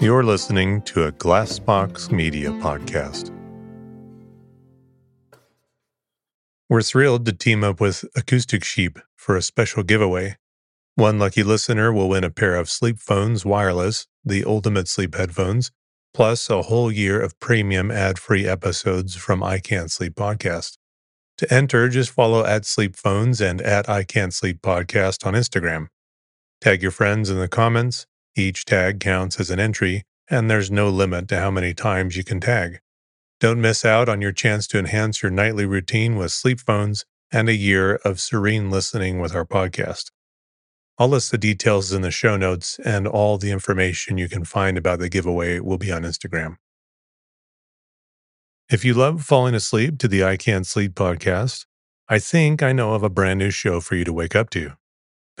You're listening to a Glassbox Media podcast. We're thrilled to team up with Acoustic Sheep for a special giveaway. One lucky listener will win a pair of SleepPhones Wireless, the ultimate sleep headphones, plus a whole year of premium ad free episodes from I Can't Sleep podcast. To enter, just follow at SleepPhones and at I Can't Sleep podcast on Instagram. Tag your friends in the comments each tag counts as an entry, and there's no limit to how many times you can tag. Don't miss out on your chance to enhance your nightly routine with sleep phones and a year of serene listening with our podcast. I'll list the details in the show notes, and all the information you can find about the giveaway will be on Instagram. If you love falling asleep to the I Can't Sleep podcast, I think I know of a brand new show for you to wake up to.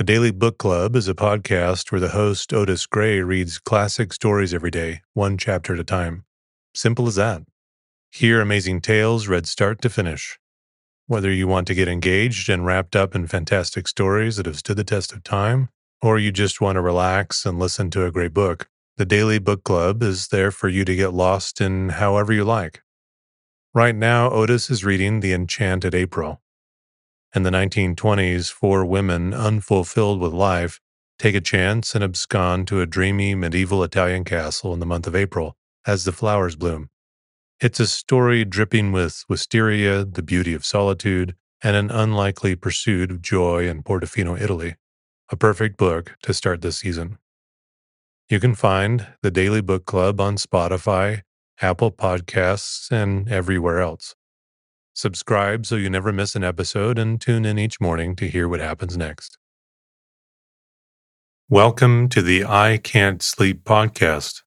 The Daily Book Club is a podcast where the host, Otis Gray, reads classic stories every day, one chapter at a time. Simple as that. Hear amazing tales read start to finish. Whether you want to get engaged and wrapped up in fantastic stories that have stood the test of time, or you just want to relax and listen to a great book, the Daily Book Club is there for you to get lost in however you like. Right now, Otis is reading The Enchanted April. In the 1920s, four women, unfulfilled with life, take a chance and abscond to a dreamy medieval Italian castle in the month of April as the flowers bloom. It's a story dripping with wisteria, the beauty of solitude, and an unlikely pursuit of joy in Portofino, Italy. A perfect book to start this season. You can find the Daily Book Club on Spotify, Apple Podcasts, and everywhere else. Subscribe so you never miss an episode and tune in each morning to hear what happens next. Welcome to the I Can't Sleep podcast,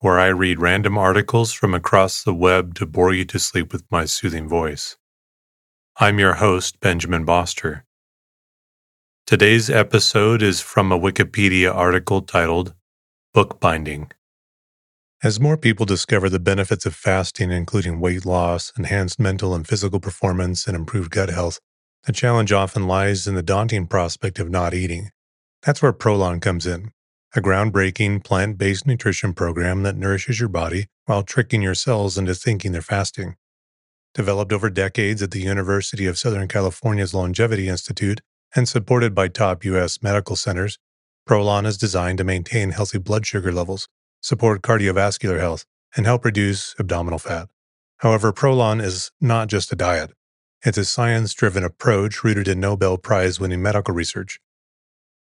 where I read random articles from across the web to bore you to sleep with my soothing voice. I'm your host, Benjamin Boster. Today's episode is from a Wikipedia article titled Bookbinding. As more people discover the benefits of fasting, including weight loss, enhanced mental and physical performance, and improved gut health, the challenge often lies in the daunting prospect of not eating. That's where Prolon comes in, a groundbreaking plant based nutrition program that nourishes your body while tricking your cells into thinking they're fasting. Developed over decades at the University of Southern California's Longevity Institute and supported by top U.S. medical centers, Prolon is designed to maintain healthy blood sugar levels support cardiovascular health, and help reduce abdominal fat. However, Prolon is not just a diet. It's a science driven approach rooted in Nobel Prize winning medical research.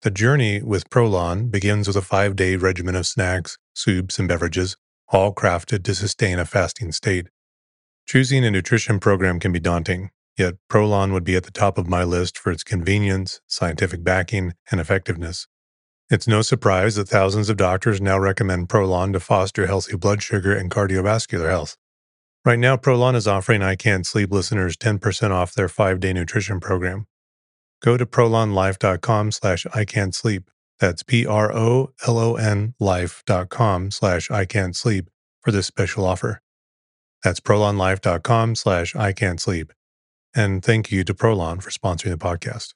The journey with Prolon begins with a five day regimen of snacks, soups, and beverages, all crafted to sustain a fasting state. Choosing a nutrition program can be daunting, yet Prolon would be at the top of my list for its convenience, scientific backing, and effectiveness. It's no surprise that thousands of doctors now recommend Prolon to foster healthy blood sugar and cardiovascular health. Right now, Prolon is offering I Can't Sleep listeners 10% off their five-day nutrition program. Go to prolonlife.com slash sleep. That's P-R-O-L-O-N life.com slash sleep for this special offer. That's prolonlife.com slash sleep. And thank you to Prolon for sponsoring the podcast.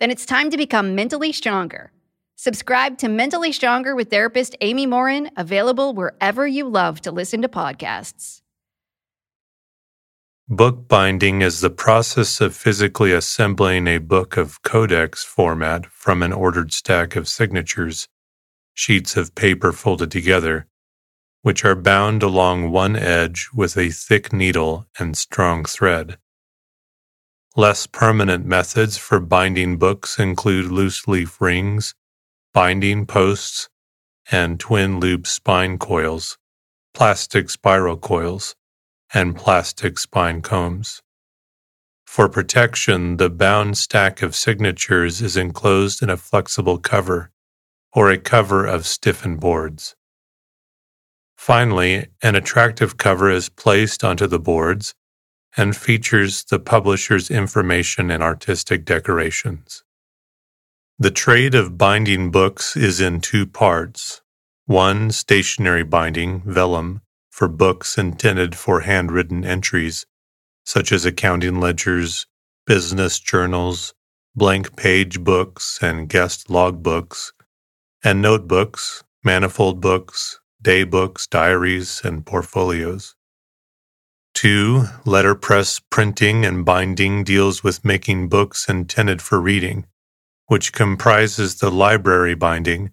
Then it's time to become mentally stronger. Subscribe to Mentally Stronger with therapist Amy Morin, available wherever you love to listen to podcasts. Bookbinding is the process of physically assembling a book of codex format from an ordered stack of signatures. sheets of paper folded together, which are bound along one edge with a thick needle and strong thread. Less permanent methods for binding books include loose leaf rings, binding posts, and twin loop spine coils, plastic spiral coils, and plastic spine combs. For protection, the bound stack of signatures is enclosed in a flexible cover or a cover of stiffened boards. Finally, an attractive cover is placed onto the boards and features the publisher's information and artistic decorations. The trade of binding books is in two parts. One, stationery binding, vellum, for books intended for handwritten entries, such as accounting ledgers, business journals, blank page books and guest log books, and notebooks, manifold books, day books, diaries, and portfolios. Two, letterpress printing and binding deals with making books intended for reading, which comprises the library binding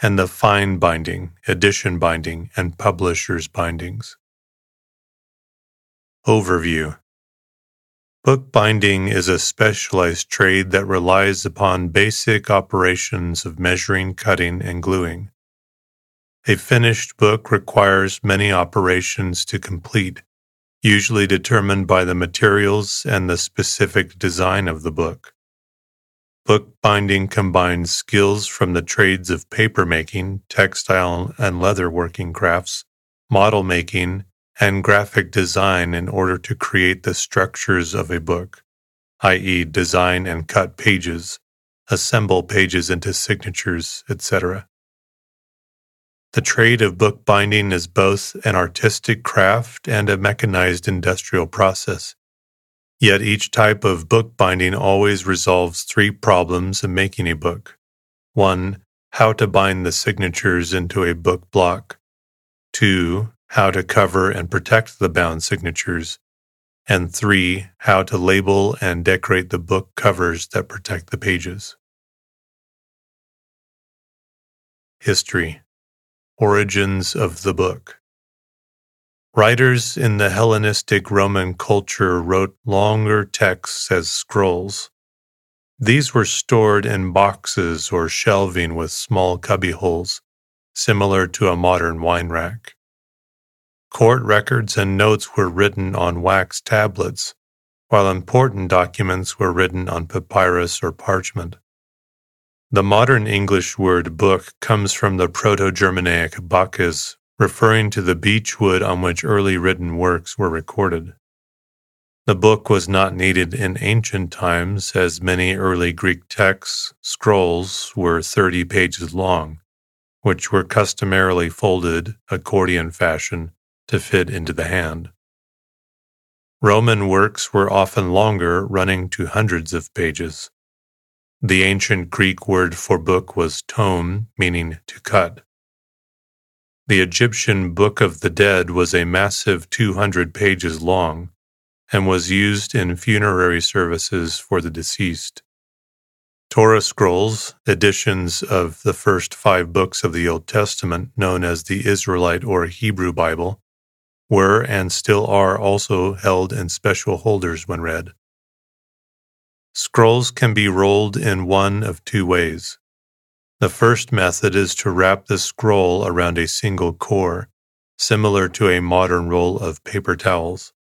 and the fine binding, edition binding, and publisher's bindings. Overview Bookbinding is a specialized trade that relies upon basic operations of measuring, cutting, and gluing. A finished book requires many operations to complete, usually determined by the materials and the specific design of the book. Bookbinding combines skills from the trades of papermaking, textile and leather working crafts, model making, and graphic design in order to create the structures of a book, i.e., design and cut pages, assemble pages into signatures, etc. The trade of bookbinding is both an artistic craft and a mechanized industrial process. Yet each type of bookbinding always resolves three problems in making a book. 1. How to bind the signatures into a book block. 2 how to cover and protect the bound signatures, and three, how to label and decorate the book covers that protect the pages. History Origins of the book. Writers in the Hellenistic Roman culture wrote longer texts as scrolls. These were stored in boxes or shelving with small cubbyholes, similar to a modern wine rack. Court records and notes were written on wax tablets, while important documents were written on papyrus or parchment. The modern English word book comes from the Proto Germanic bakis, referring to the beech wood on which early written works were recorded. The book was not needed in ancient times, as many early Greek texts, scrolls, were 30 pages long, which were customarily folded, accordion fashion, to fit into the hand. Roman works were often longer, running to hundreds of pages. The ancient Greek word for book was tome, meaning to cut. The Egyptian Book of the Dead was a massive 200 pages long and was used in funerary services for the deceased. Torah scrolls, editions of the first five books of the Old Testament, known as the Israelite or Hebrew Bible, were and still are also held in special holders when read. Scrolls can be rolled in one of two ways. The first method is to wrap the scroll around a single core, similar to a modern roll of paper towels.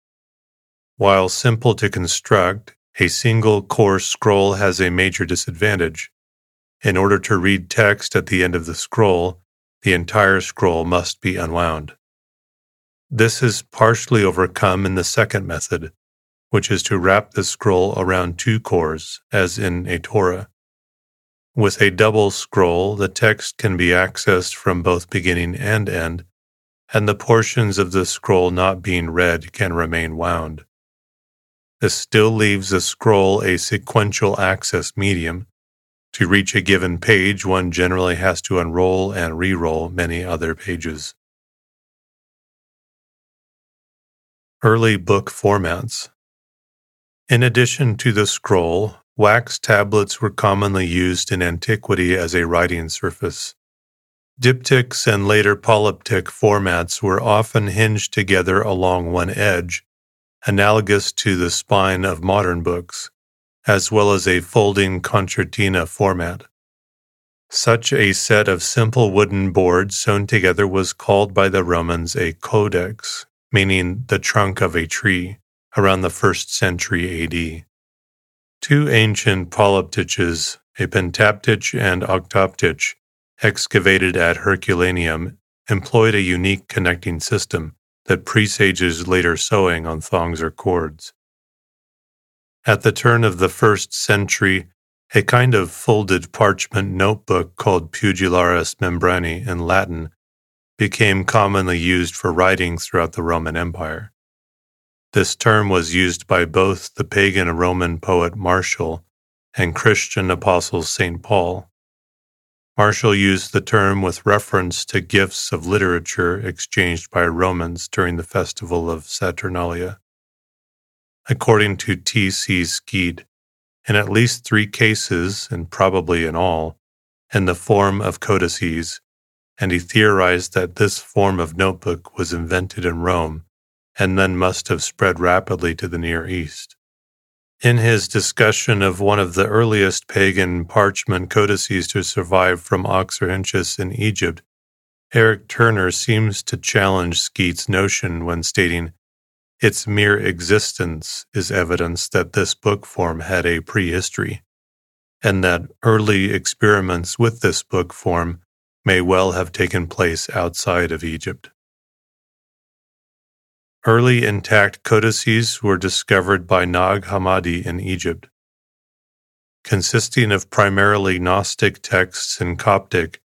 While simple to construct, a single core scroll has a major disadvantage. In order to read text at the end of the scroll, the entire scroll must be unwound. This is partially overcome in the second method, which is to wrap the scroll around two cores, as in a Torah. With a double scroll, the text can be accessed from both beginning and end, and the portions of the scroll not being read can remain wound. This still leaves the scroll a sequential access medium. To reach a given page, one generally has to unroll and re roll many other pages. Early book formats. In addition to the scroll, wax tablets were commonly used in antiquity as a writing surface. Diptychs and later polyptych formats were often hinged together along one edge, analogous to the spine of modern books, as well as a folding concertina format. Such a set of simple wooden boards sewn together was called by the Romans a codex, meaning the trunk of a tree, around the first century AD. Two ancient polyptyches, a pentaptych and octoptych, excavated at Herculaneum, employed a unique connecting system that presages later sewing on thongs or cords. At the turn of the first century, a kind of folded parchment notebook called Pugillares Membranei in Latin became commonly used for writing throughout the Roman Empire. This term was used by both the pagan Roman poet Martial and Christian apostle St. Paul. Martial used the term with reference to gifts of literature exchanged by Romans during the festival of Saturnalia. According to T. C. Skeat, in at least three cases, and probably in all, in the form of codices, and he theorized that this form of notebook was invented in Rome and then must have spread rapidly to the Near East. In his discussion of one of the earliest pagan parchment codices to survive from Oxyrhynchus in Egypt, Eric Turner seems to challenge Skeat's notion when stating, its mere existence is evidence that this book form had a prehistory, and that early experiments with this book form may well have taken place outside of Egypt. Early intact codices were discovered by Nag Hammadi in Egypt. Consisting of primarily Gnostic texts in Coptic,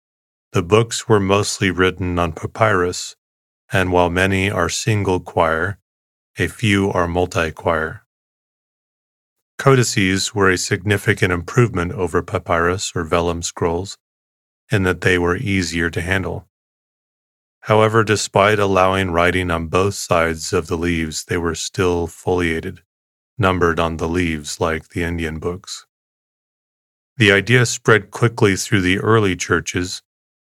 the books were mostly written on papyrus, and while many are single quire, a few are multi quire. Codices were a significant improvement over papyrus or vellum scrolls in that they were easier to handle. However, despite allowing writing on both sides of the leaves, they were still foliated, numbered on the leaves like the Indian books. The idea spread quickly through the early churches,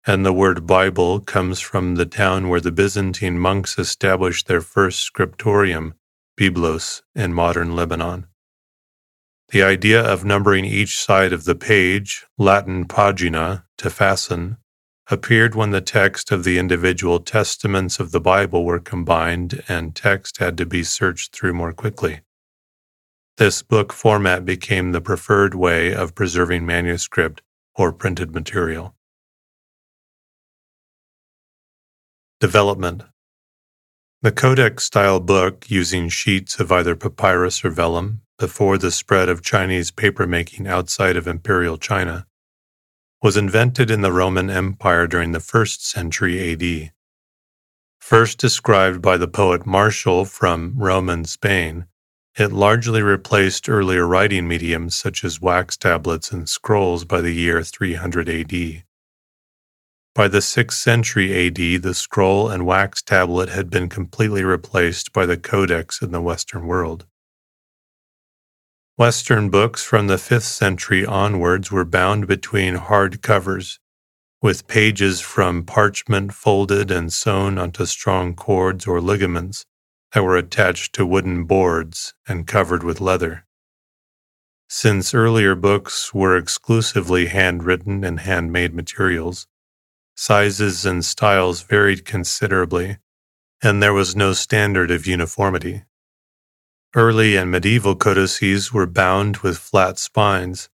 and the word Bible comes from the town where the Byzantine monks established their first scriptorium, Byblos, in modern Lebanon. The idea of numbering each side of the page, Latin pagina, to fasten, appeared when the text of the individual testaments of the Bible were combined and text had to be searched through more quickly. This book format became the preferred way of preserving manuscript or printed material. Development The Codex style book, using sheets of either papyrus or vellum, before the spread of Chinese papermaking outside of Imperial China, was invented in the Roman Empire during the first century AD. First described by the poet Martial from Roman Spain, it largely replaced earlier writing mediums such as wax tablets and scrolls by the year 300 AD. By the 6th century AD, the scroll and wax tablet had been completely replaced by the codex in the Western world. Western books from the 5th century onwards were bound between hard covers, with pages from parchment folded and sewn onto strong cords or ligaments that were attached to wooden boards and covered with leather. Since earlier books were exclusively handwritten and handmade materials, sizes and styles varied considerably, and there was no standard of uniformity. Early and medieval codices were bound with flat spines,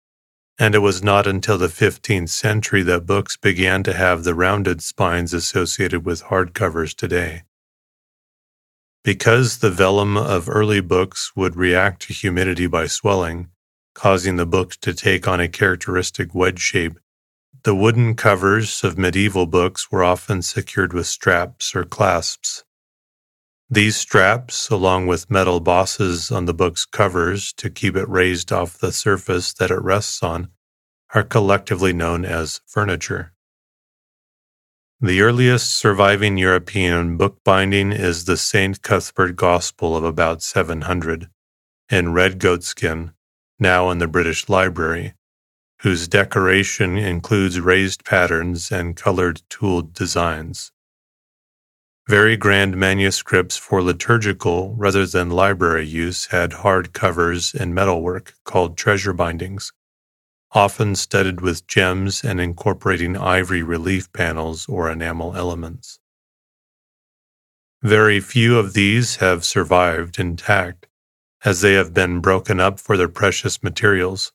and it was not until the 15th century that books began to have the rounded spines associated with hardcovers today. Because the vellum of early books would react to humidity by swelling, causing the books to take on a characteristic wedge shape, the wooden covers of medieval books were often secured with straps or clasps. These straps, along with metal bosses on the book's covers to keep it raised off the surface that it rests on, are collectively known as furniture. The earliest surviving European bookbinding is the St. Cuthbert Gospel of about 700, in red goatskin, now in the British Library, whose decoration includes raised patterns and colored tooled designs. Very grand manuscripts for liturgical rather than library use had hard covers and metalwork called treasure bindings, often studded with gems and incorporating ivory relief panels or enamel elements. Very few of these have survived intact, as they have been broken up for their precious materials,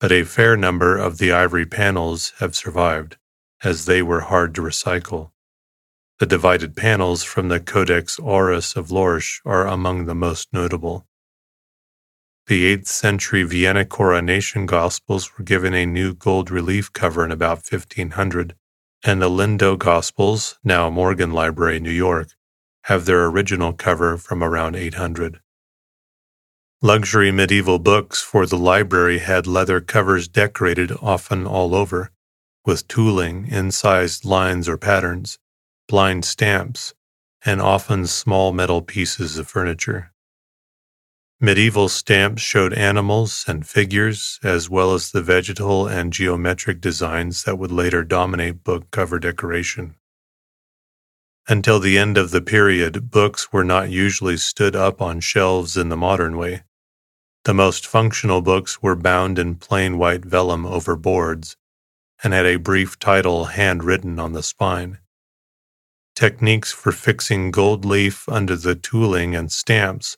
but a fair number of the ivory panels have survived, as they were hard to recycle. The divided panels from the Codex Aureus of Lorsch are among the most notable. The 8th century Vienna coronation Gospels were given a new gold relief cover in about 1500, and the Lindau Gospels, now Morgan Library, New York, have their original cover from around 800. Luxury medieval books for the library had leather covers decorated often all over, with tooling, incised lines or patterns, blind stamps, and often small metal pieces of furniture. Medieval stamps showed animals and figures, as well as the vegetal and geometric designs that would later dominate book cover decoration. Until the end of the period, books were not usually stood up on shelves in the modern way. The most functional books were bound in plain white vellum over boards and had a brief title handwritten on the spine. Techniques for fixing gold leaf under the tooling and stamps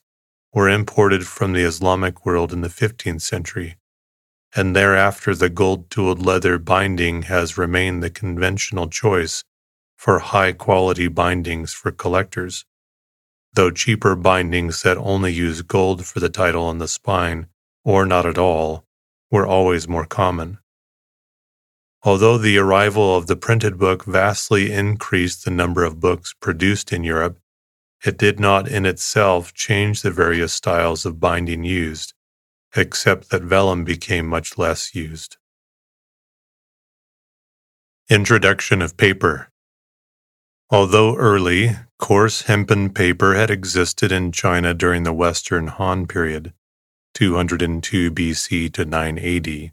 were imported from the Islamic world in the 15th century, and thereafter the gold tooled leather binding has remained the conventional choice for high quality bindings for collectors, though cheaper bindings that only use gold for the title on the spine, or not at all, were always more common. Although the arrival of the printed book vastly increased the number of books produced in Europe, it did not in itself change the various styles of binding used, except that vellum became much less used. Introduction of paper. Although early, coarse hempen paper had existed in China during the Western Han period, 202 BC to 980,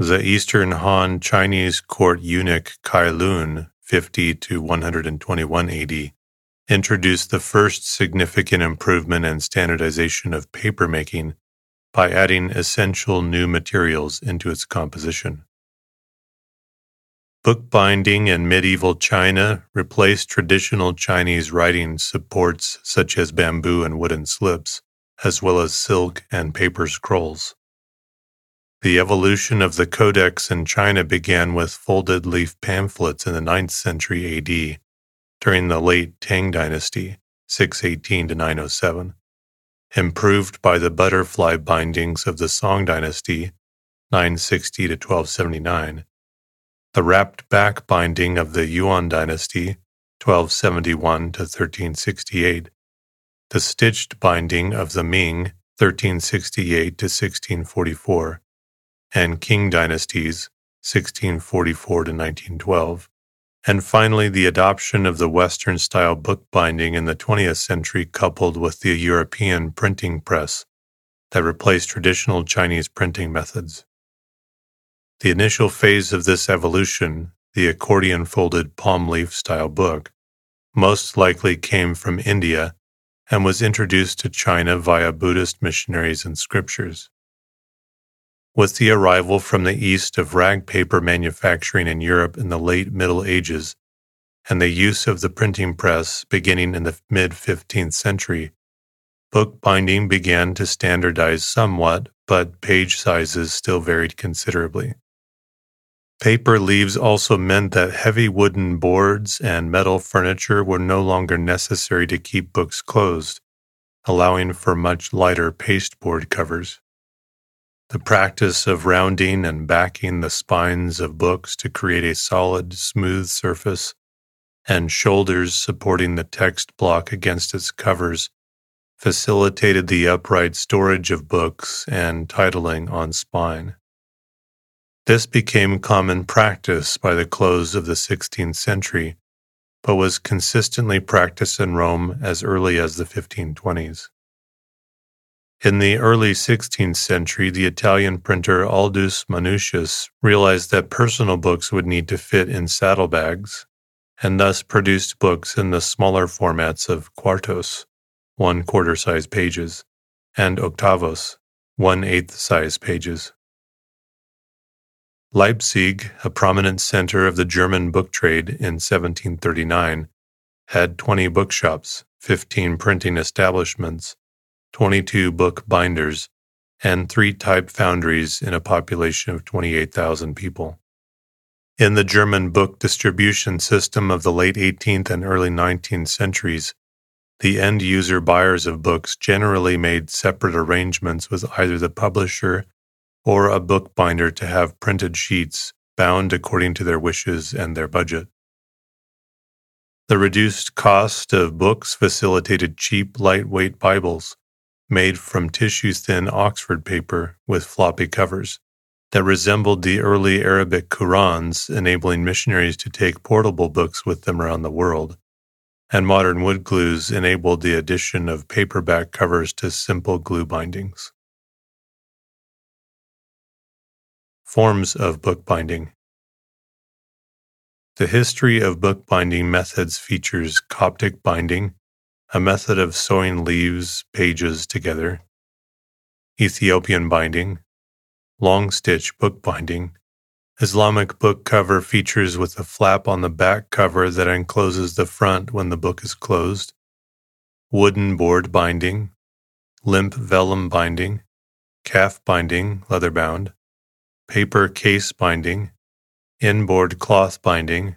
the Eastern Han Chinese court eunuch Cai Lun, 50 to 121 AD, introduced the first significant improvement and standardization of papermaking by adding essential new materials into its composition. Bookbinding in medieval China replaced traditional Chinese writing supports such as bamboo and wooden slips, as well as silk and paper scrolls. The evolution of the codex in China began with folded leaf pamphlets in the 9th century AD during the late Tang dynasty, 618 to 907, improved by the butterfly bindings of the Song dynasty, 960 to 1279, the wrapped back binding of the Yuan dynasty, 1271 to 1368, the stitched binding of the Ming, 1368 to 1644, and Qing dynasties 1644 to 1912, and finally the adoption of the Western style bookbinding in the 20th century coupled with the European printing press that replaced traditional Chinese printing methods. The initial phase of this evolution, the accordion folded palm leaf style book, most likely came from India and was introduced to China via Buddhist missionaries and scriptures. With the arrival from the east of rag paper manufacturing in Europe in the late Middle Ages and the use of the printing press beginning in the mid 15th century, bookbinding began to standardize somewhat, but page sizes still varied considerably. Paper leaves also meant that heavy wooden boards and metal furniture were no longer necessary to keep books closed, allowing for much lighter pasteboard covers. The practice of rounding and backing the spines of books to create a solid, smooth surface, and shoulders supporting the text block against its covers facilitated the upright storage of books and titling on spine. This became common practice by the close of the 16th century, but was consistently practiced in Rome as early as the 1520s. In the early 16th century, the Italian printer Aldus Manutius realized that personal books would need to fit in saddlebags, and thus produced books in the smaller formats of quartos, one quarter size pages, and octavos, one eighth size pages. Leipzig, a prominent center of the German book trade in 1739, had 20 bookshops, 15 printing establishments, 22 book binders, and three type foundries in a population of 28,000 people. In the German book distribution system of the late 18th and early 19th centuries, the end user buyers of books generally made separate arrangements with either the publisher or a bookbinder to have printed sheets bound according to their wishes and their budget. The reduced cost of books facilitated cheap, lightweight Bibles made from tissue thin Oxford paper with floppy covers that resembled the early Arabic Qurans, enabling missionaries to take portable books with them around the world. And modern wood glues enabled the addition of paperback covers to simple glue bindings. Forms of bookbinding. The history of bookbinding methods features Coptic binding, a method of sewing leaves pages together, Ethiopian binding, long stitch book binding, Islamic book cover features with a flap on the back cover that encloses the front when the book is closed, wooden board binding, limp vellum binding, calf binding, leather bound, paper case binding, inboard cloth binding,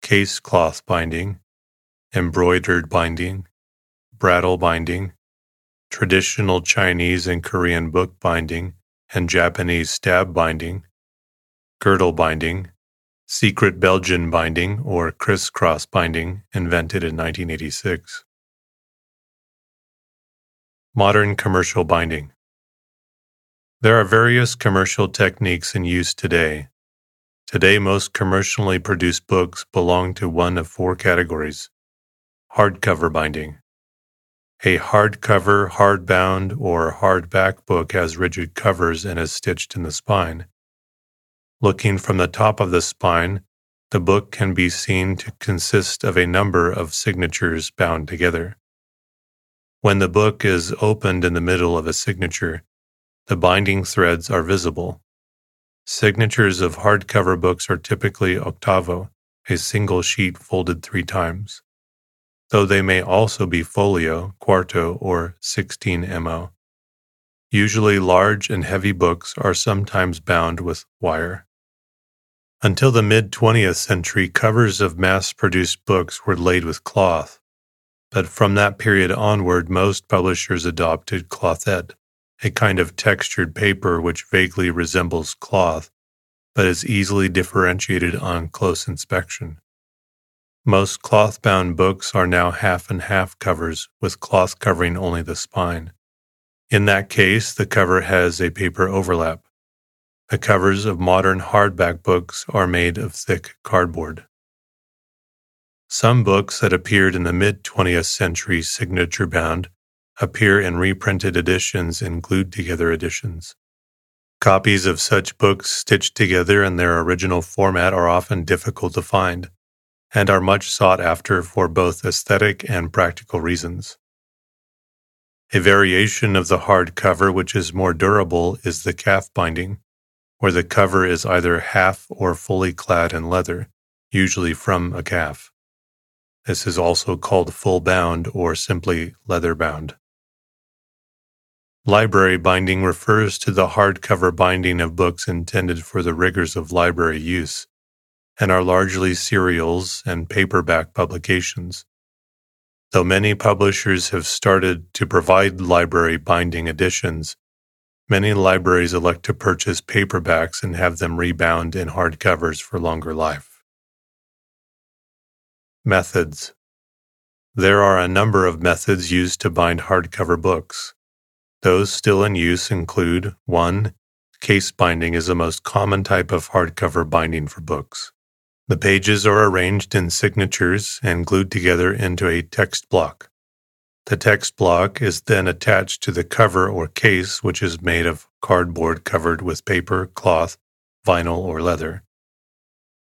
case cloth binding, embroidered binding, bradawl binding, traditional Chinese and Korean book binding, and Japanese stab binding, girdle binding, secret Belgian binding or crisscross binding invented in 1986. Modern commercial binding. There are various commercial techniques in use today. Today, most commercially produced books belong to one of four categories hardcover binding, a hardcover, hardbound, or hardback book has rigid covers and is stitched in the spine. Looking from the top of the spine, the book can be seen to consist of a number of signatures bound together. When the book is opened in the middle of a signature, the binding threads are visible. Signatures of hardcover books are typically octavo, a single sheet folded three times though they may also be folio, quarto, or 16mo. Usually large and heavy books are sometimes bound with wire. Until the mid 20th century, covers of mass produced books were laid with cloth, but from that period onward, most publishers adopted clothette, a kind of textured paper which vaguely resembles cloth, but is easily differentiated on close inspection. Most cloth bound books are now half and half covers, with cloth covering only the spine. In that case, the cover has a paper overlap. The covers of modern hardback books are made of thick cardboard. Some books that appeared in the mid 20th century signature bound appear in reprinted editions and glued together editions. Copies of such books stitched together in their original format are often difficult to find and are much sought after for both aesthetic and practical reasons. A variation of the hard cover, which is more durable, is the calf binding, where the cover is either half or fully clad in leather, usually from a calf. This is also called full bound or simply leather bound. Library binding refers to the hardcover binding of books intended for the rigors of library use, and are largely serials and paperback publications. Though many publishers have started to provide library binding editions, many libraries elect to purchase paperbacks and have them rebound in hardcovers for longer life. Methods There are a number of methods used to bind hardcover books. Those still in use include 1. Case binding is the most common type of hardcover binding for books. The pages are arranged in signatures and glued together into a text block. The text block is then attached to the cover or case, which is made of cardboard covered with paper, cloth, vinyl, or leather.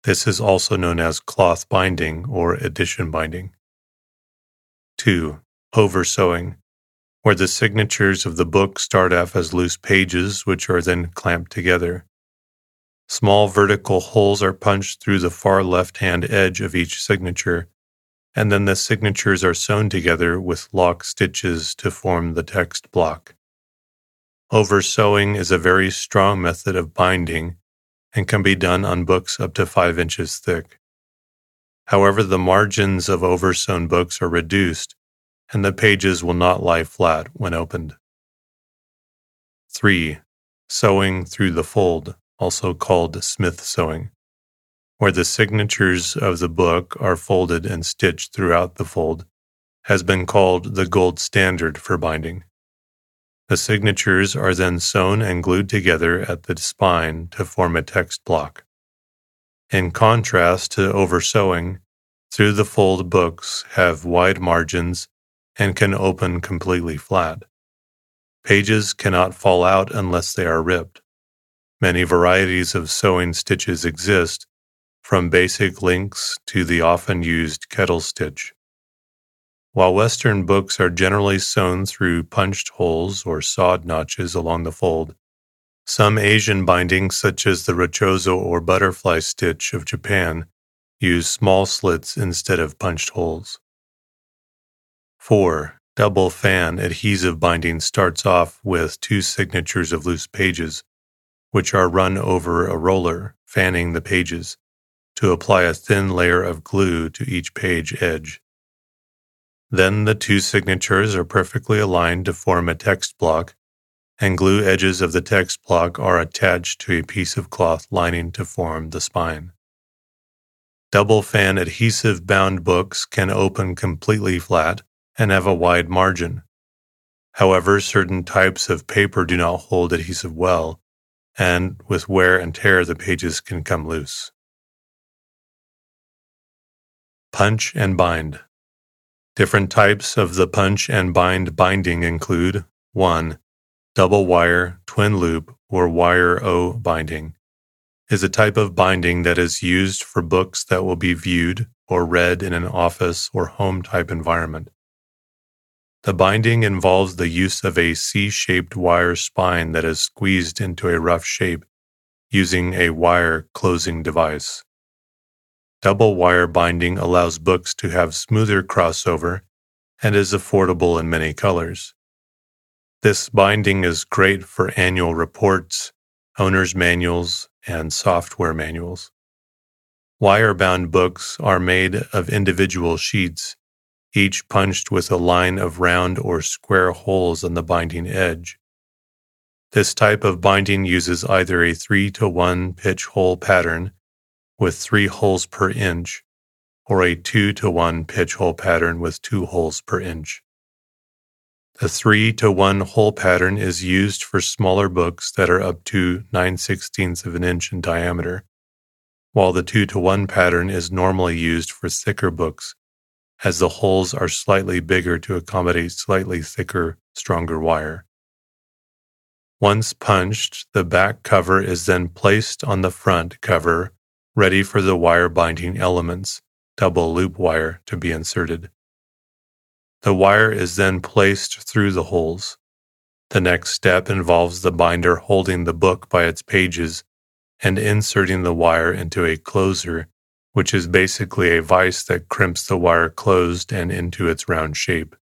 This is also known as cloth binding or edition binding. 2. Oversewing, where the signatures of the book start off as loose pages, which are then clamped together. Small vertical holes are punched through the far left hand edge of each signature, and then the signatures are sewn together with lock stitches to form the text block. Oversewing is a very strong method of binding and can be done on books up to 5 inches thick. However, the margins of oversewn books are reduced and the pages will not lie flat when opened. 3. Sewing through the fold, also called Smyth sewing where the signatures of the book are folded and stitched throughout the fold, has been called the gold standard for binding. The signatures are then sewn and glued together at the spine to form a text block. In contrast to oversewing, through the fold books have wide margins and can open completely flat. Pages cannot fall out unless they are ripped. Many varieties of sewing stitches exist, from basic links to the often used kettle stitch. While Western books are generally sewn through punched holes or sawed notches along the fold, some Asian bindings, such as the Rochozo or butterfly stitch of Japan, use small slits instead of punched holes. 4. Double fan adhesive binding starts off with two signatures of loose pages, which are run over a roller, fanning the pages to apply a thin layer of glue to each page edge. Then the two signatures are perfectly aligned to form a text block, and glue edges of the text block are attached to a piece of cloth lining to form the spine. Double fan adhesive bound books can open completely flat and have a wide margin. However, certain types of paper do not hold adhesive well, and with wear and tear, the pages can come loose. Punch and bind. Different types of the punch and bind binding include 1. Double wire, twin loop, or wire O binding is a type of binding that is used for books that will be viewed or read in an office or home type environment. The binding involves the use of a C shaped wire spine that is squeezed into a rough shape using a wire closing device. Double wire binding allows books to have smoother crossover and is affordable in many colors. This binding is great for annual reports, owner's manuals, and software manuals. Wire bound books are made of individual sheets, each punched with a line of round or square holes on the binding edge. This type of binding uses either a 3 to 1 pitch hole pattern with three holes per inch, or a 2 to 1 pitch hole pattern with two holes per inch. The 3 to 1 hole pattern is used for smaller books that are up to 9 16ths of an inch in diameter, while the 2 to 1 pattern is normally used for thicker books, as the holes are slightly bigger to accommodate slightly thicker, stronger wire. Once punched, the back cover is then placed on the front cover ready for the wire binding elements, double loop wire, to be inserted. The wire is then placed through the holes. The next step involves the binder holding the book by its pages and inserting the wire into a closer, which is basically a vise that crimps the wire closed and into its round shape.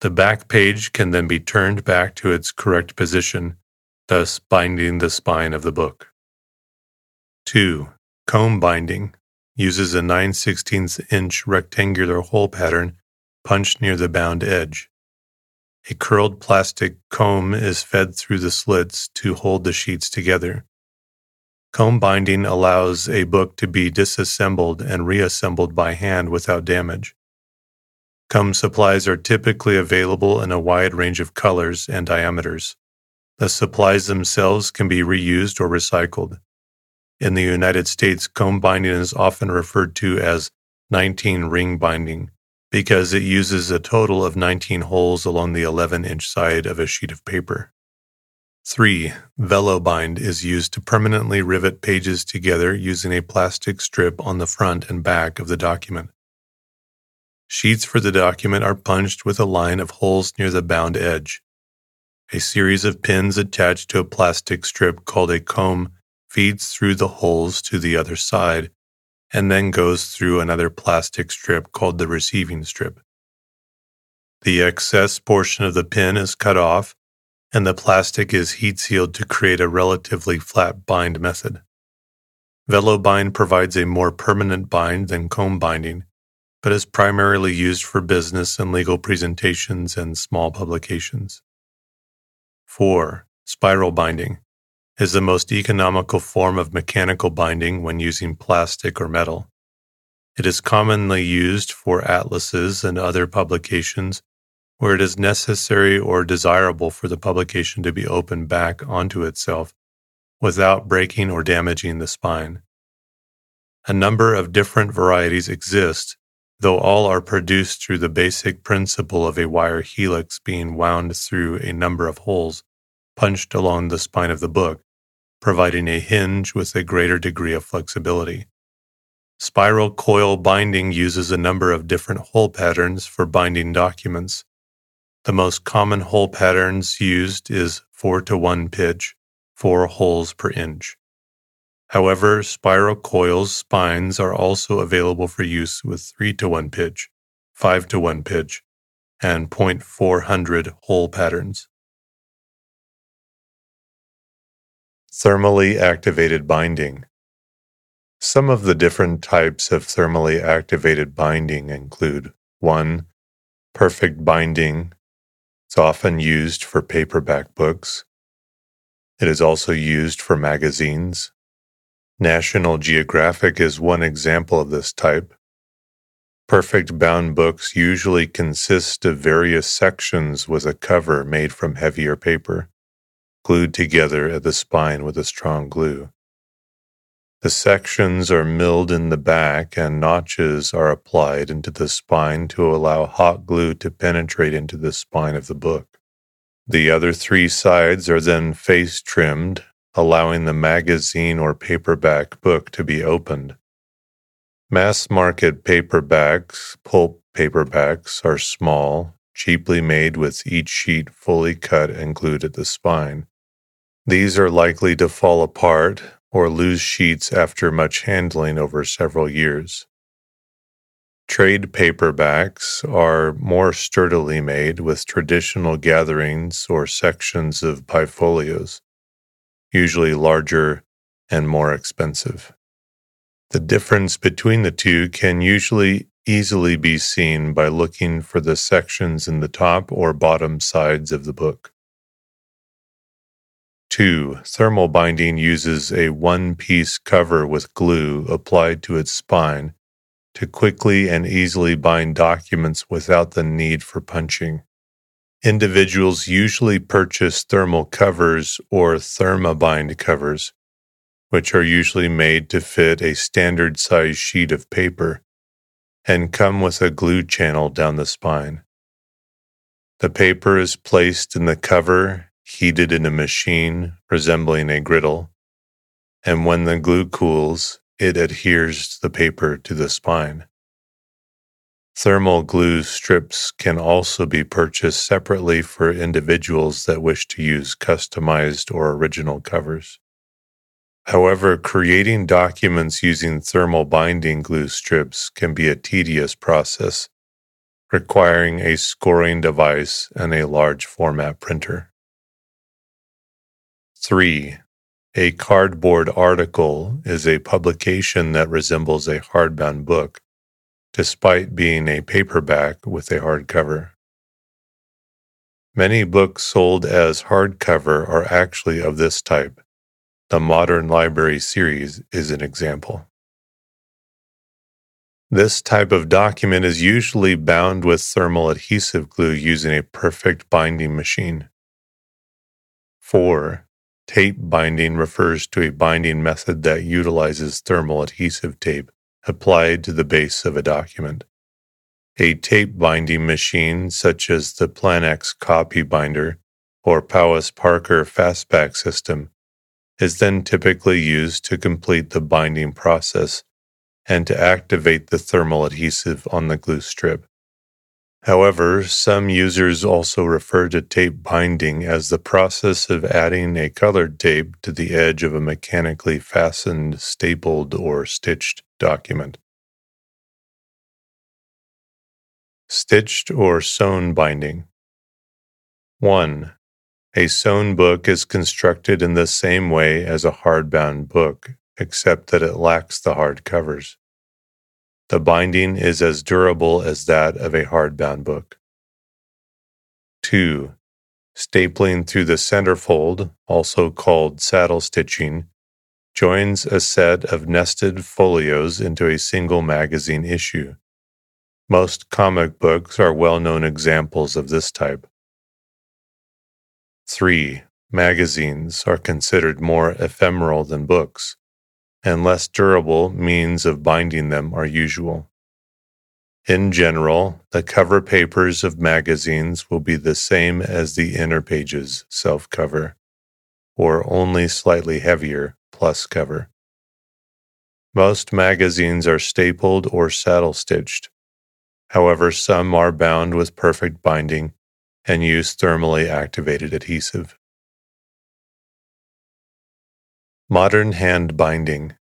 The back page can then be turned back to its correct position, thus binding the spine of the book. 2. Comb binding uses a 9 16 inch rectangular hole pattern punched near the bound edge. A curled plastic comb is fed through the slits to hold the sheets together. Comb binding allows a book to be disassembled and reassembled by hand without damage. Comb supplies are typically available in a wide range of colors and diameters. The supplies themselves can be reused or recycled. In the United States, comb binding is often referred to as 19 ring binding, because it uses a total of 19 holes along the 11 inch side of a sheet of paper. 3. Velobind is used to permanently rivet pages together using a plastic strip on the front and back of the document. Sheets for the document are punched with a line of holes near the bound edge. A series of pins attached to a plastic strip called a comb feeds through the holes to the other side and then goes through another plastic strip called the receiving strip. The excess portion of the pin is cut off and the plastic is heat sealed to create a relatively flat bind method. Velobind provides a more permanent bind than comb binding, but is primarily used for business and legal presentations and small publications. 4. Spiral binding is the most economical form of mechanical binding when using plastic or metal. It is commonly used for atlases and other publications where it is necessary or desirable for the publication to be opened back onto itself without breaking or damaging the spine. A number of different varieties exist, though all are produced through the basic principle of a wire helix being wound through a number of holes punched along the spine of the book, providing a hinge with a greater degree of flexibility. Spiral coil binding uses a number of different hole patterns for binding documents, the most common hole patterns used is 4 to 1 pitch, 4 holes per inch. However, spiral coils spines are also available for use with 3 to 1 pitch, 5 to 1 pitch, and 0.400 hole patterns. Thermally activated binding. Some of the different types of thermally activated binding include 1. Perfect binding it's often used for paperback books. It is also used for magazines. National Geographic is one example of this type. Perfect bound books usually consist of various sections with a cover made from heavier paper, glued together at the spine with a strong glue. The sections are milled in the back and notches are applied into the spine to allow hot glue to penetrate into the spine of the book. The other three sides are then face trimmed, allowing the magazine or paperback book to be opened. Mass market paperbacks, pulp paperbacks, are small, cheaply made with each sheet fully cut and glued at the spine. These are likely to fall apart or lose sheets after much handling over several years. Trade paperbacks are more sturdily made with traditional gatherings or sections of bifolios, usually larger and more expensive. The difference between the two can usually easily be seen by looking for the sections in the top or bottom sides of the book. 2. Thermal binding uses a one piece cover with glue applied to its spine to quickly and easily bind documents without the need for punching. Individuals usually purchase thermal covers or thermabind covers, which are usually made to fit a standard size sheet of paper and come with a glue channel down the spine. The paper is placed in the cover heated in a machine resembling a griddle, and when the glue cools, it adheres the paper to the spine. Thermal glue strips can also be purchased separately for individuals that wish to use customized or original covers. However, creating documents using thermal binding glue strips can be a tedious process, requiring a scoring device and a large format printer. 3. A cardboard article is a publication that resembles a hardbound book, despite being a paperback with a hardcover. Many books sold as hardcover are actually of this type. The Modern Library series is an example. This type of document is usually bound with thermal adhesive glue using a perfect binding machine. 4. Tape binding refers to a binding method that utilizes thermal adhesive tape applied to the base of a document. A tape binding machine such as the Planex copy binder or Powis Parker fastback system is then typically used to complete the binding process and to activate the thermal adhesive on the glue strip. However, some users also refer to tape binding as the process of adding a colored tape to the edge of a mechanically fastened, stapled, or stitched document. Stitched or sewn binding. 1. A sewn book is constructed in the same way as a hardbound book, except that it lacks the hard covers. The binding is as durable as that of a hardbound book. 2. Stapling through the centerfold, also called saddle stitching, joins a set of nested folios into a single magazine issue. Most comic books are well known examples of this type. 3. Magazines are considered more ephemeral than books, and less durable means of binding them are usual. In general, the cover papers of magazines will be the same as the inner pages self cover, or only slightly heavier plus cover. Most magazines are stapled or saddle stitched. However, some are bound with perfect binding and use thermally activated adhesive. Modern hand binding.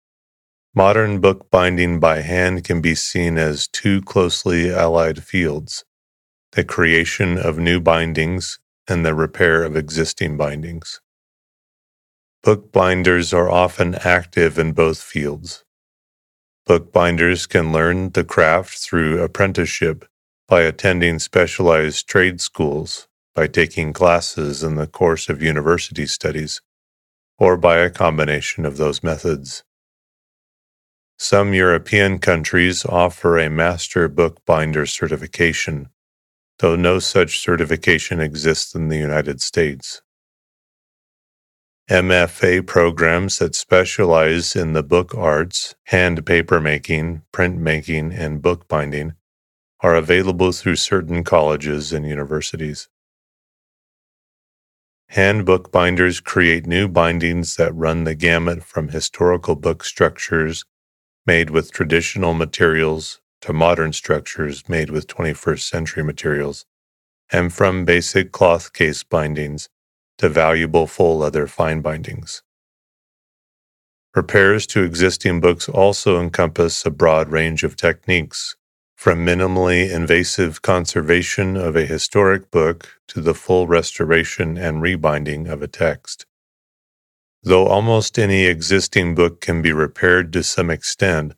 Modern book binding by hand can be seen as two closely allied fields the creation of new bindings and the repair of existing bindings. Bookbinders are often active in both fields. Bookbinders can learn the craft through apprenticeship by attending specialized trade schools, by taking classes in the course of university studies, or by a combination of those methods. Some European countries offer a master bookbinder certification, though no such certification exists in the United States. MFA programs that specialize in the book arts, hand paper making, print and bookbinding are available through certain colleges and universities. Hand bookbinders create new bindings that run the gamut from historical book structures made with traditional materials to modern structures made with 21st century materials, and from basic cloth case bindings to valuable full leather fine bindings. Repairs to existing books also encompass a broad range of techniques, from minimally invasive conservation of a historic book to the full restoration and rebinding of a text. Though almost any existing book can be repaired to some extent,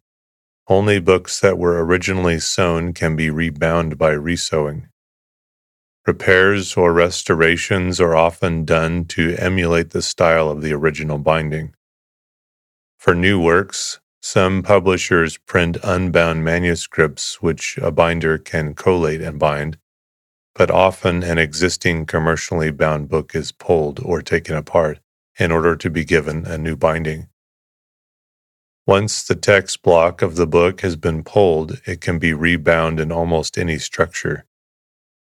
only books that were originally sewn can be rebound by resewing. Repairs or restorations are often done to emulate the style of the original binding. For new works, some publishers print unbound manuscripts which a binder can collate and bind, but often an existing commercially bound book is pulled or taken apart in order to be given a new binding. Once the text block of the book has been pulled, it can be rebound in almost any structure.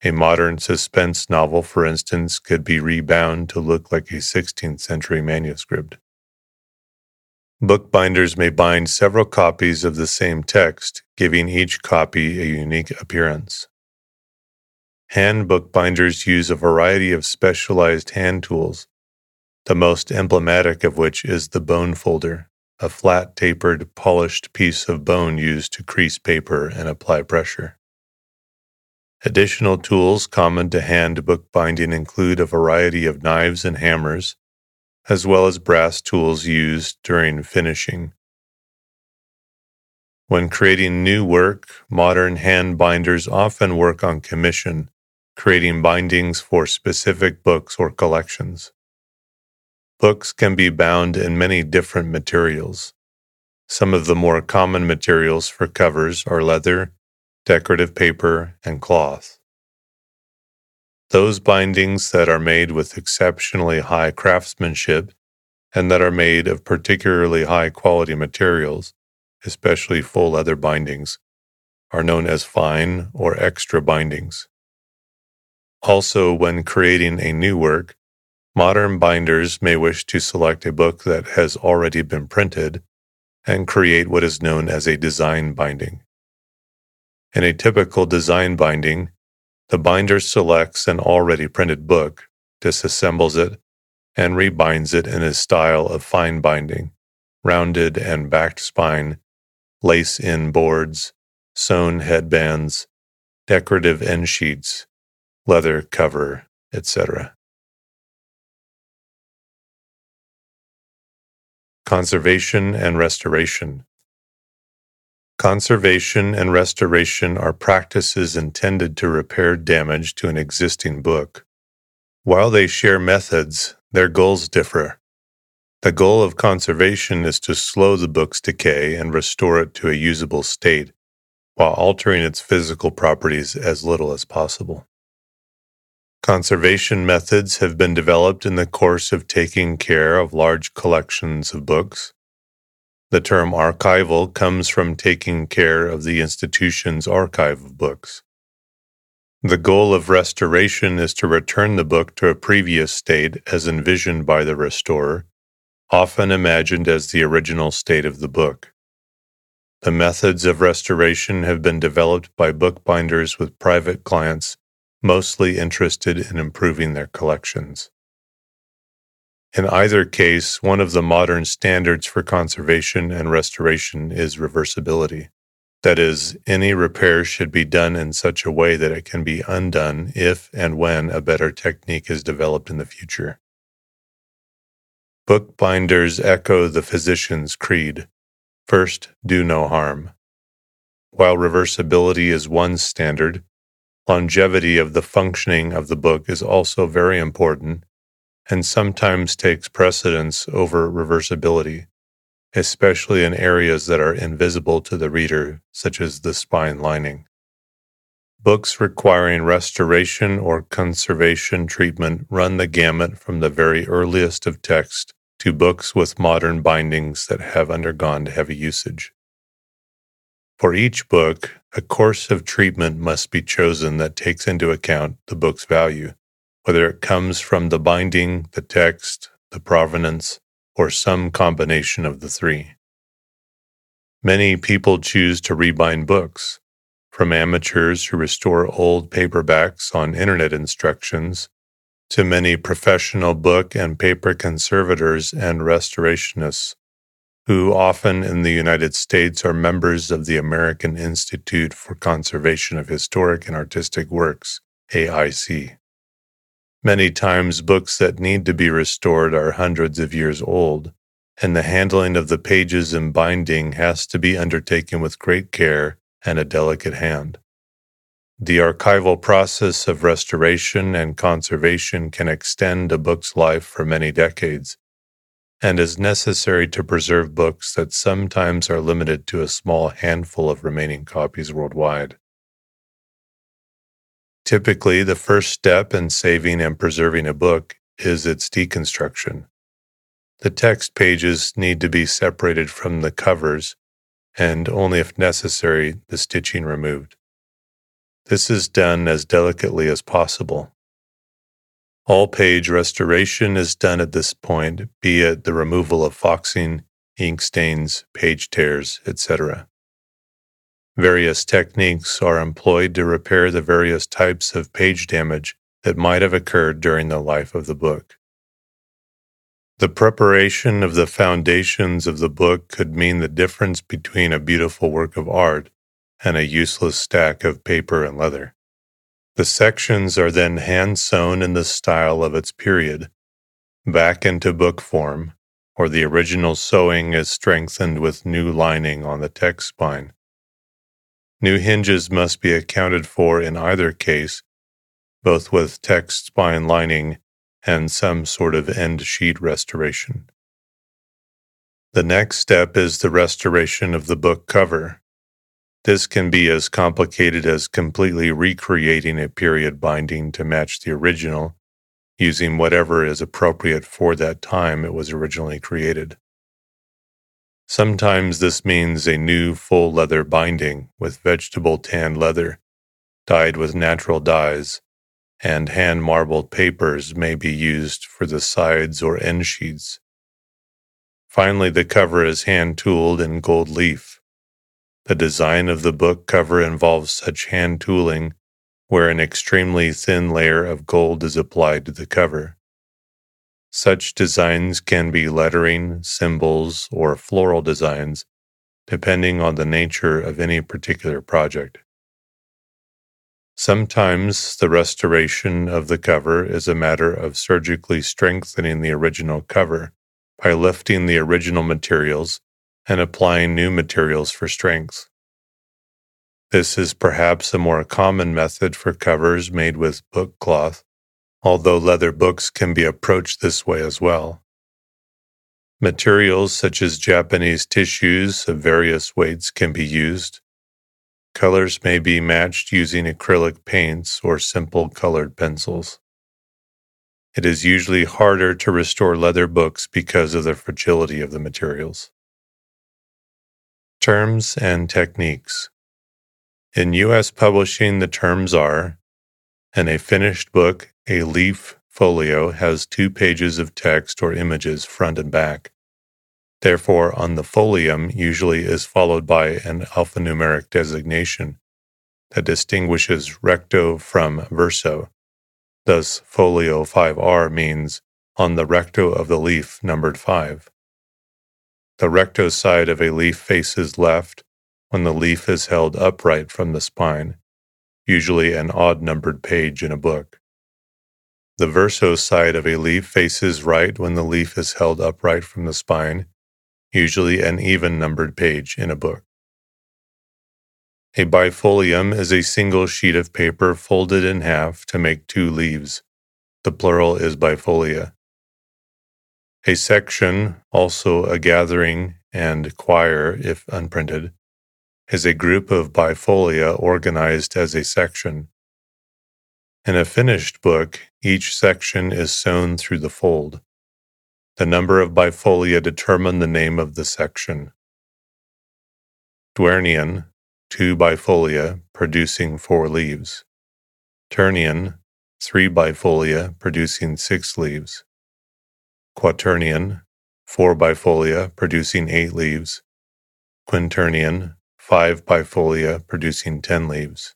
A modern suspense novel, for instance, could be rebound to look like a 16th century manuscript. Bookbinders may bind several copies of the same text, giving each copy a unique appearance. Hand bookbinders use a variety of specialized hand tools, the most emblematic of which is the bone folder, a flat, tapered, polished piece of bone used to crease paper and apply pressure. Additional tools common to hand bookbinding include a variety of knives and hammers, as well as brass tools used during finishing. When creating new work, modern hand binders often work on commission, creating bindings for specific books or collections. Books can be bound in many different materials. Some of the more common materials for covers are leather, decorative paper, and cloth. Those bindings that are made with exceptionally high craftsmanship and that are made of particularly high quality materials, especially full leather bindings, are known as fine or extra bindings. Also, when creating a new work, modern binders may wish to select a book that has already been printed and create what is known as a design binding. In a typical design binding, the binder selects an already printed book, disassembles it, and rebinds it in a style of fine binding, rounded and backed spine, lace in boards, sewn headbands, decorative end sheets, leather cover, etc. Conservation and restoration. Conservation and restoration are practices intended to repair damage to an existing book. While they share methods, their goals differ. The goal of conservation is to slow the book's decay and restore it to a usable state, while altering its physical properties as little as possible. Conservation methods have been developed in the course of taking care of large collections of books. The term archival comes from taking care of the institution's archive of books. The goal of restoration is to return the book to a previous state as envisioned by the restorer, often imagined as the original state of the book. The methods of restoration have been developed by bookbinders with private clients mostly interested in improving their collections. In either case, one of the modern standards for conservation and restoration is reversibility. That is, any repair should be done in such a way that it can be undone if and when a better technique is developed in the future. Bookbinders echo the physician's creed first, do no harm. While reversibility is one standard, Longevity of the functioning of the book is also very important and sometimes takes precedence over reversibility, especially in areas that are invisible to the reader, such as the spine lining. Books requiring restoration or conservation treatment run the gamut from the very earliest of text to books with modern bindings that have undergone heavy usage. For each book, a course of treatment must be chosen that takes into account the book's value, whether it comes from the binding, the text, the provenance, or some combination of the three. Many people choose to rebind books, from amateurs who restore old paperbacks on internet instructions to many professional book and paper conservators and restorationists who often in the United States are members of the American Institute for Conservation of Historic and Artistic Works, AIC. Many times, books that need to be restored are hundreds of years old, and the handling of the pages and binding has to be undertaken with great care and a delicate hand. The archival process of restoration and conservation can extend a book's life for many decades, and is necessary to preserve books that sometimes are limited to a small handful of remaining copies worldwide. Typically, the first step in saving and preserving a book is its deconstruction. The text pages need to be separated from the covers and, only if necessary, the stitching removed. This is done as delicately as possible all page restoration is done at this point, be it the removal of foxing, ink stains, page tears, etc. Various techniques are employed to repair the various types of page damage that might have occurred during the life of the book. The preparation of the foundations of the book could mean the difference between a beautiful work of art and a useless stack of paper and leather. The sections are then hand sewn in the style of its period, back into book form, or the original sewing is strengthened with new lining on the text spine. New hinges must be accounted for in either case, both with text spine lining and some sort of end sheet restoration. The next step is the restoration of the book cover, this can be as complicated as completely recreating a period binding to match the original, using whatever is appropriate for that time it was originally created. Sometimes this means a new full leather binding with vegetable tanned leather, dyed with natural dyes, and hand marbled papers may be used for the sides or end sheets. Finally, the cover is hand tooled in gold leaf. The design of the book cover involves such hand tooling where an extremely thin layer of gold is applied to the cover. Such designs can be lettering, symbols, or floral designs, depending on the nature of any particular project. Sometimes the restoration of the cover is a matter of surgically strengthening the original cover by lifting the original materials and applying new materials for strength. This is perhaps a more common method for covers made with book cloth although leather books can be approached this way as well. Materials such as Japanese tissues of various weights can be used. Colors may be matched using acrylic paints or simple colored pencils. It is usually harder to restore leather books because of the fragility of the materials. Terms and techniques. In U.S. publishing, the terms are in a finished book, a leaf folio has two pages of text or images front and back. Therefore, on the folium usually is followed by an alphanumeric designation that distinguishes recto from verso. Thus, folio 5R means on the recto of the leaf numbered 5. The recto side of a leaf faces left when the leaf is held upright from the spine, usually an odd numbered page in a book. The verso side of a leaf faces right when the leaf is held upright from the spine, usually an even numbered page in a book. A bifolium is a single sheet of paper folded in half to make two leaves. The plural is bifolia. A section, also a gathering and quire if unprinted, is a group of bifolia organized as a section. In a finished book, each section is sewn through the fold. The number of bifolia determine the name of the section. Duernion, two bifolia producing four leaves. Ternion, three bifolia producing six leaves. Quaternion, four bifolia producing eight leaves. Quinternion, five bifolia producing ten leaves.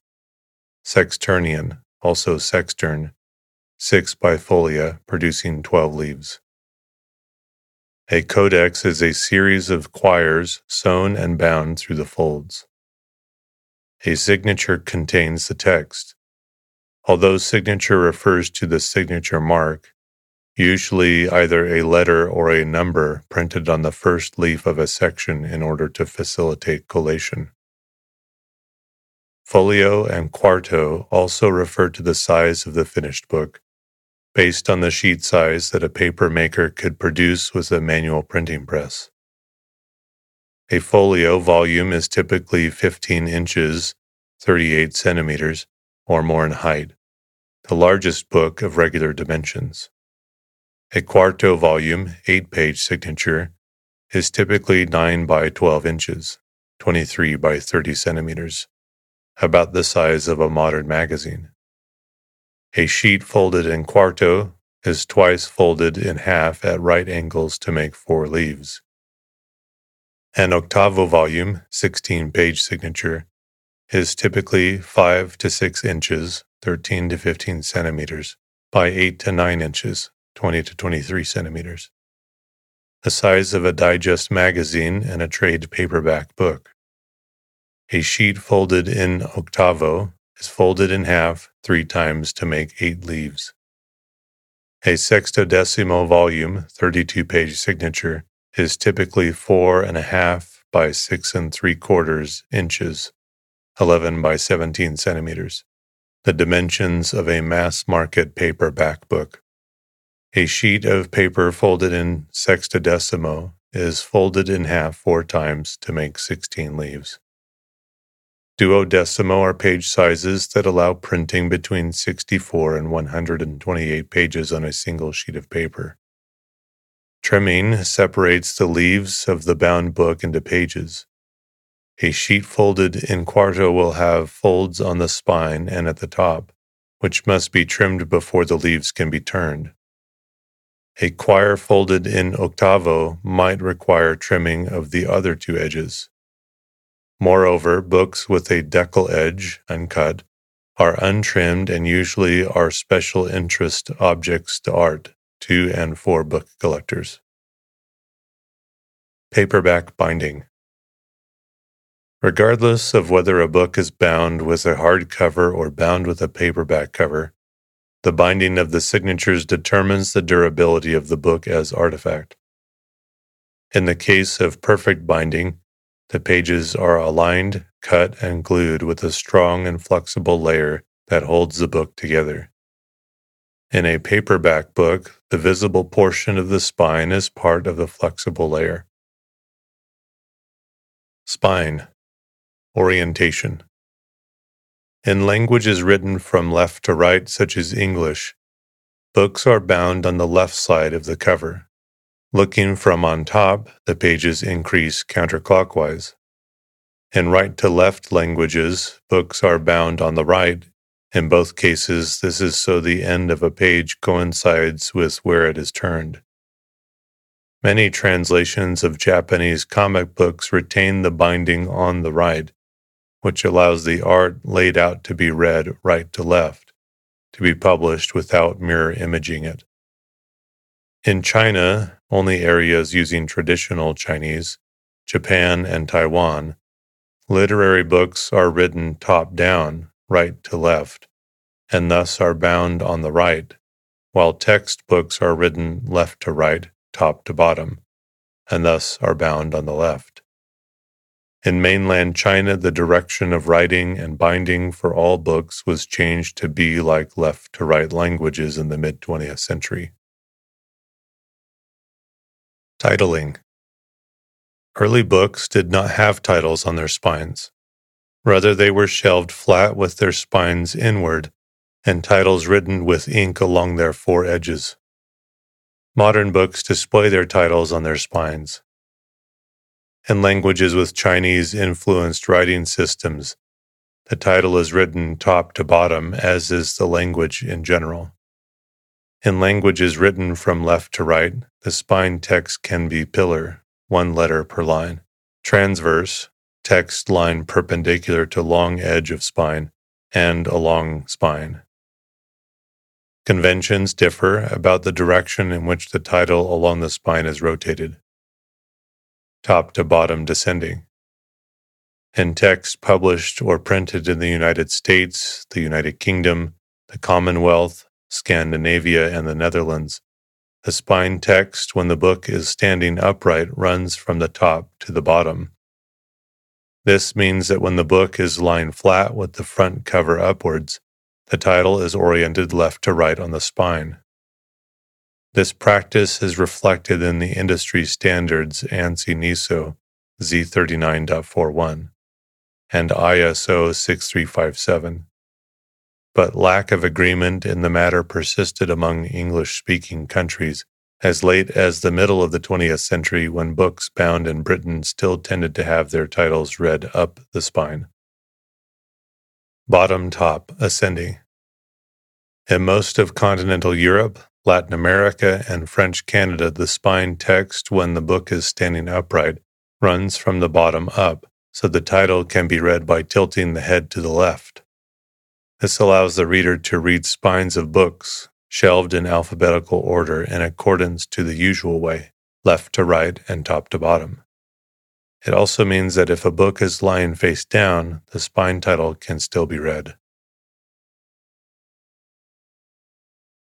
Sexternion, also sextern, six bifolia producing 12 leaves. A codex is a series of quires sewn and bound through the folds. A signature contains the text. Although signature refers to the signature mark, usually either a letter or a number printed on the first leaf of a section in order to facilitate collation. Folio and quarto also refer to the size of the finished book, based on the sheet size that a paper maker could produce with a manual printing press. A folio volume is typically 15 inches, 38 centimeters, or more in height, the largest book of regular dimensions. A quarto volume, 8 page signature, is typically 9 by 12 inches, 23 by 30 centimeters about the size of a modern magazine. A sheet folded in quarto is twice folded in half at right angles to make four leaves. An octavo volume, 16 page signature, is typically 5 to 6 inches, 13 to 15 centimeters, by 8 to 9 inches, 20 to 23 centimeters. The size of a digest magazine and a trade paperback book. A sheet folded in octavo is folded in half three times to make eight leaves. A sextodecimo volume, 32 page signature, is typically four and a half by six and three quarters inches, 11 by 17 centimeters, the dimensions of a mass market paperback book. A sheet of paper folded in sextodecimo is folded in half four times to make 16 leaves. Duodecimo are page sizes that allow printing between 64 and 128 pages on a single sheet of paper. Trimming separates the leaves of the bound book into pages. A sheet folded in quarto will have folds on the spine and at the top, which must be trimmed before the leaves can be turned. A quire folded in octavo might require trimming of the other two edges. Moreover, books with a deckle edge, uncut, are untrimmed and usually are special interest objects to art to and for book collectors. Paperback binding. Regardless of whether a book is bound with a hardcover or bound with a paperback cover, the binding of the signatures determines the durability of the book as artifact. In the case of perfect binding, the pages are aligned, cut, and glued with a strong and flexible layer that holds the book together. In a paperback book, the visible portion of the spine is part of the flexible layer. Spine Orientation in languages written from left to right, such as English, books are bound on the left side of the cover. Looking from on top, the pages increase counterclockwise. In right to left languages, books are bound on the right. In both cases, this is so the end of a page coincides with where it is turned. Many translations of Japanese comic books retain the binding on the right, which allows the art laid out to be read right to left, to be published without mirror imaging it. In China, only areas using traditional Chinese, Japan, and Taiwan, literary books are written top down, right to left, and thus are bound on the right, while text books are written left to right, top to bottom, and thus are bound on the left. In mainland China, the direction of writing and binding for all books was changed to be like left to right languages in the mid 20th century. Titling Early books did not have titles on their spines. Rather, they were shelved flat with their spines inward and titles written with ink along their four edges. Modern books display their titles on their spines and languages with Chinese influenced writing systems. The title is written top to bottom, as is the language in general. In languages written from left to right, the spine text can be pillar, one letter per line, transverse, text line perpendicular to long edge of spine, and along spine. Conventions differ about the direction in which the title along the spine is rotated top to bottom descending. In text published or printed in the United States, the United Kingdom, the Commonwealth, Scandinavia, and the Netherlands, the spine text when the book is standing upright runs from the top to the bottom. This means that when the book is lying flat with the front cover upwards, the title is oriented left to right on the spine. This practice is reflected in the industry standards ANSI NISO Z39.41 and ISO 6357. But lack of agreement in the matter persisted among English speaking countries as late as the middle of the 20th century when books bound in Britain still tended to have their titles read up the spine. Bottom top ascending. In most of continental Europe, Latin America, and French Canada, the spine text, when the book is standing upright, runs from the bottom up, so the title can be read by tilting the head to the left. This allows the reader to read spines of books, shelved in alphabetical order in accordance to the usual way, left to right and top to bottom. It also means that if a book is lying face down, the spine title can still be read.